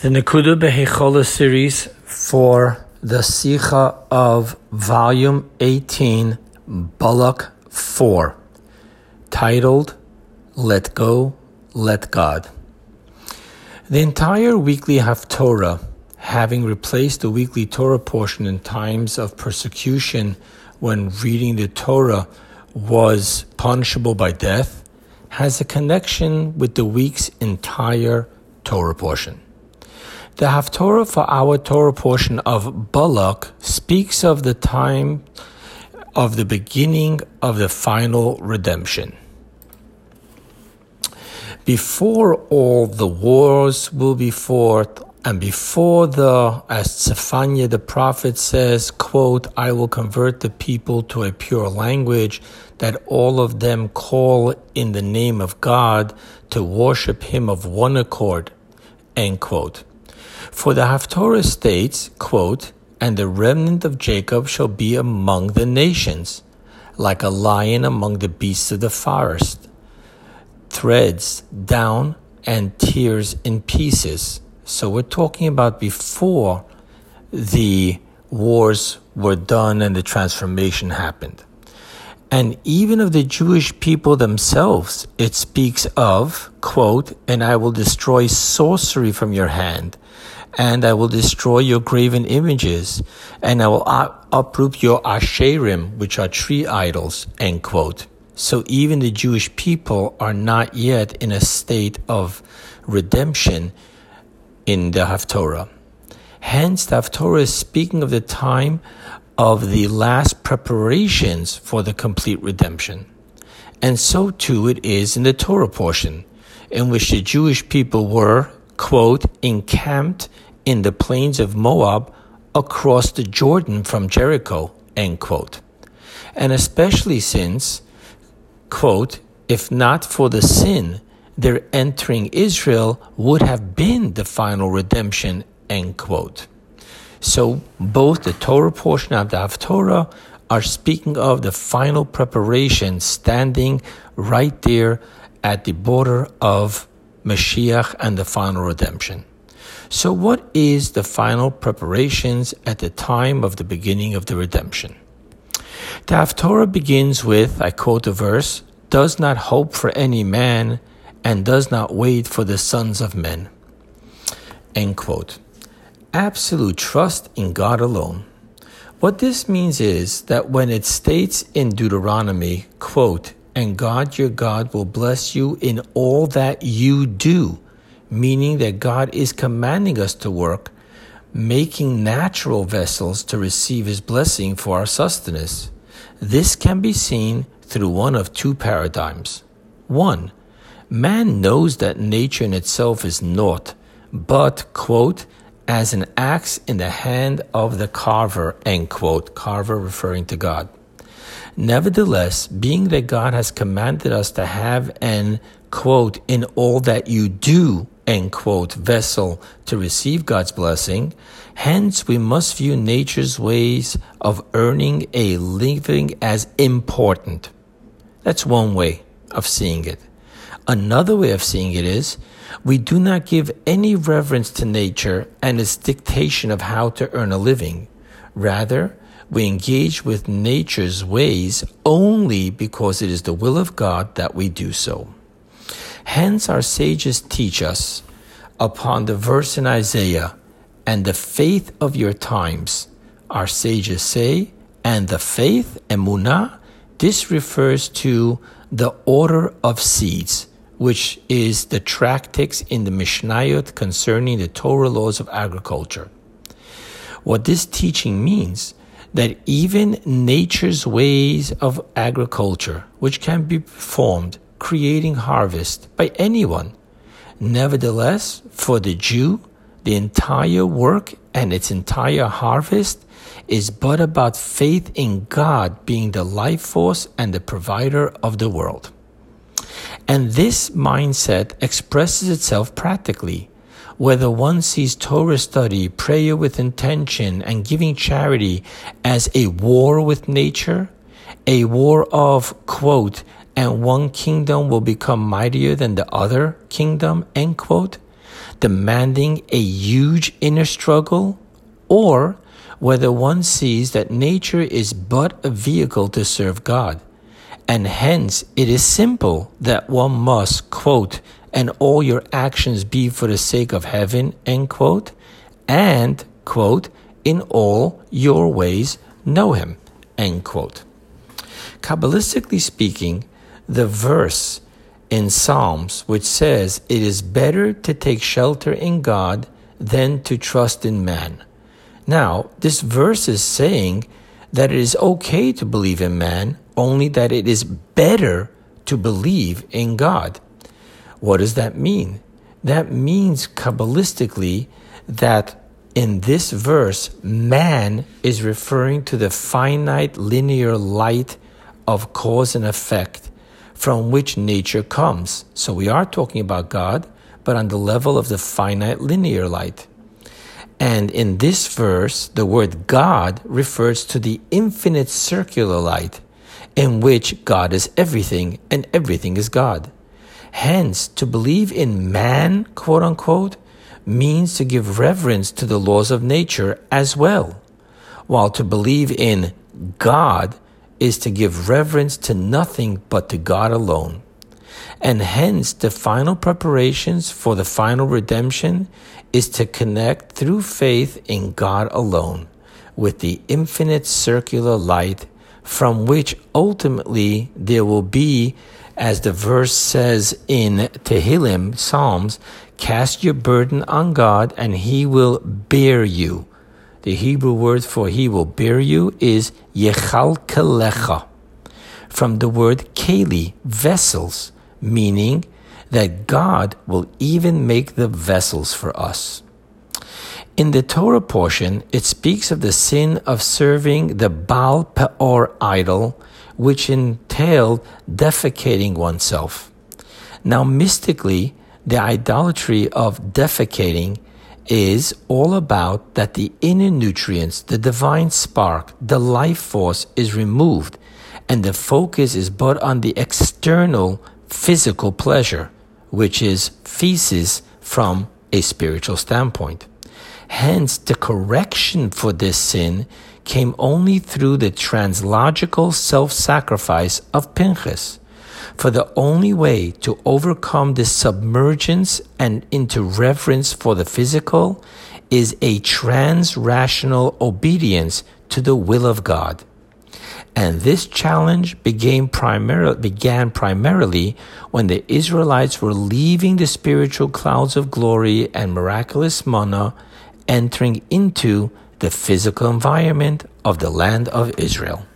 the Nakuda Behechola series for the Sikha of Volume 18, Balak 4, titled Let Go, Let God. The entire weekly Haftorah, having replaced the weekly Torah portion in times of persecution when reading the Torah was punishable by death, has a connection with the week's entire Torah portion. The Haftorah for our Torah portion of Balak speaks of the time of the beginning of the final redemption. Before all the wars will be fought, and before the, as Zephaniah the prophet says, quote, I will convert the people to a pure language, that all of them call in the name of God to worship him of one accord, end quote. For the Haftorah states, quote, And the remnant of Jacob shall be among the nations, like a lion among the beasts of the forest, threads down and tears in pieces. So we're talking about before the wars were done and the transformation happened. And even of the Jewish people themselves, it speaks of, quote, and I will destroy sorcery from your hand, and I will destroy your graven images, and I will uproot your asherim, which are tree idols, end quote. So even the Jewish people are not yet in a state of redemption in the Haftorah. Hence, the Haftorah is speaking of the time of the last preparations for the complete redemption. And so too it is in the Torah portion, in which the Jewish people were, quote, encamped in the plains of Moab across the Jordan from Jericho, end quote. And especially since, quote, if not for the sin, their entering Israel would have been the final redemption, end quote. So both the Torah portion of the Haftorah are speaking of the final preparation standing right there at the border of Mashiach and the final redemption. So what is the final preparations at the time of the beginning of the redemption? The Haftorah begins with, I quote the verse, does not hope for any man and does not wait for the sons of men. End quote absolute trust in God alone. What this means is that when it states in Deuteronomy, quote, and God your God will bless you in all that you do, meaning that God is commanding us to work, making natural vessels to receive his blessing for our sustenance. This can be seen through one of two paradigms. One, man knows that nature in itself is naught, but, quote, as an axe in the hand of the carver, end quote, carver referring to God. Nevertheless, being that God has commanded us to have an, quote, in all that you do, end quote, vessel to receive God's blessing, hence we must view nature's ways of earning a living as important. That's one way of seeing it. Another way of seeing it is we do not give any reverence to nature and its dictation of how to earn a living. Rather, we engage with nature's ways only because it is the will of God that we do so. Hence, our sages teach us upon the verse in Isaiah, and the faith of your times. Our sages say, and the faith, emunah, this refers to the order of seeds which is the tractates in the Mishnayot concerning the Torah laws of agriculture. What this teaching means that even nature's ways of agriculture, which can be performed, creating harvest by anyone, nevertheless, for the Jew, the entire work and its entire harvest is but about faith in God being the life force and the provider of the world. And this mindset expresses itself practically. Whether one sees Torah study, prayer with intention, and giving charity as a war with nature, a war of, quote, and one kingdom will become mightier than the other kingdom, end quote. demanding a huge inner struggle, or whether one sees that nature is but a vehicle to serve God, and hence it is simple that one must, quote, and all your actions be for the sake of heaven, end quote, and, quote, in all your ways know him, end quote. Kabbalistically speaking, the verse in Psalms which says it is better to take shelter in God than to trust in man. Now, this verse is saying that it is okay to believe in man, only that it is better to believe in God. What does that mean? That means Kabbalistically that in this verse, man is referring to the finite linear light of cause and effect from which nature comes. So we are talking about God, but on the level of the finite linear light. And in this verse, the word God refers to the infinite circular light in which God is everything and everything is God. Hence, to believe in man, quote unquote, means to give reverence to the laws of nature as well, while to believe in God is to give reverence to nothing but to God alone. And hence, the final preparations for the final redemption is to connect through faith in God alone with the infinite circular light from which ultimately there will be, as the verse says in Tehillim, Psalms, cast your burden on God and he will bear you. The Hebrew word for he will bear you is yechalkelecha, from the word keli, vessels, meaning that God will even make the vessels for us. In the Torah portion, it speaks of the sin of serving the Baal Peor idol, which entailed defecating oneself. Now, mystically, the idolatry of defecating is all about that the inner nutrients, the divine spark, the life force is removed, and the focus is but on the external physical pleasure, which is feces from a spiritual standpoint. Hence, the correction for this sin came only through the translogical self sacrifice of Pinchas. For the only way to overcome this submergence and into reverence for the physical is a trans rational obedience to the will of God. And this challenge began, primar- began primarily when the Israelites were leaving the spiritual clouds of glory and miraculous manna, entering into the physical environment of the land of Israel.